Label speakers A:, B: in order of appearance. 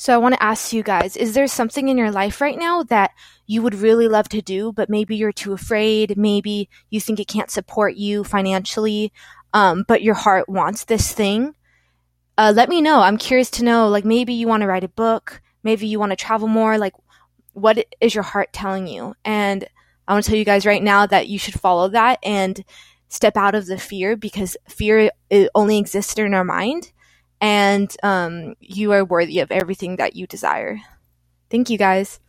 A: So I want to ask you guys, is there something in your life right now that you would really love to do, but maybe you're too afraid, maybe you think it can't support you financially, um, but your heart wants this thing? Uh, let me know. I'm curious to know, like maybe you want to write a book, maybe you want to travel more, like what is your heart telling you? And I want to tell you guys right now that you should follow that and step out of the fear because fear only exists in our mind and um, you are worthy of everything that you desire. Thank you guys.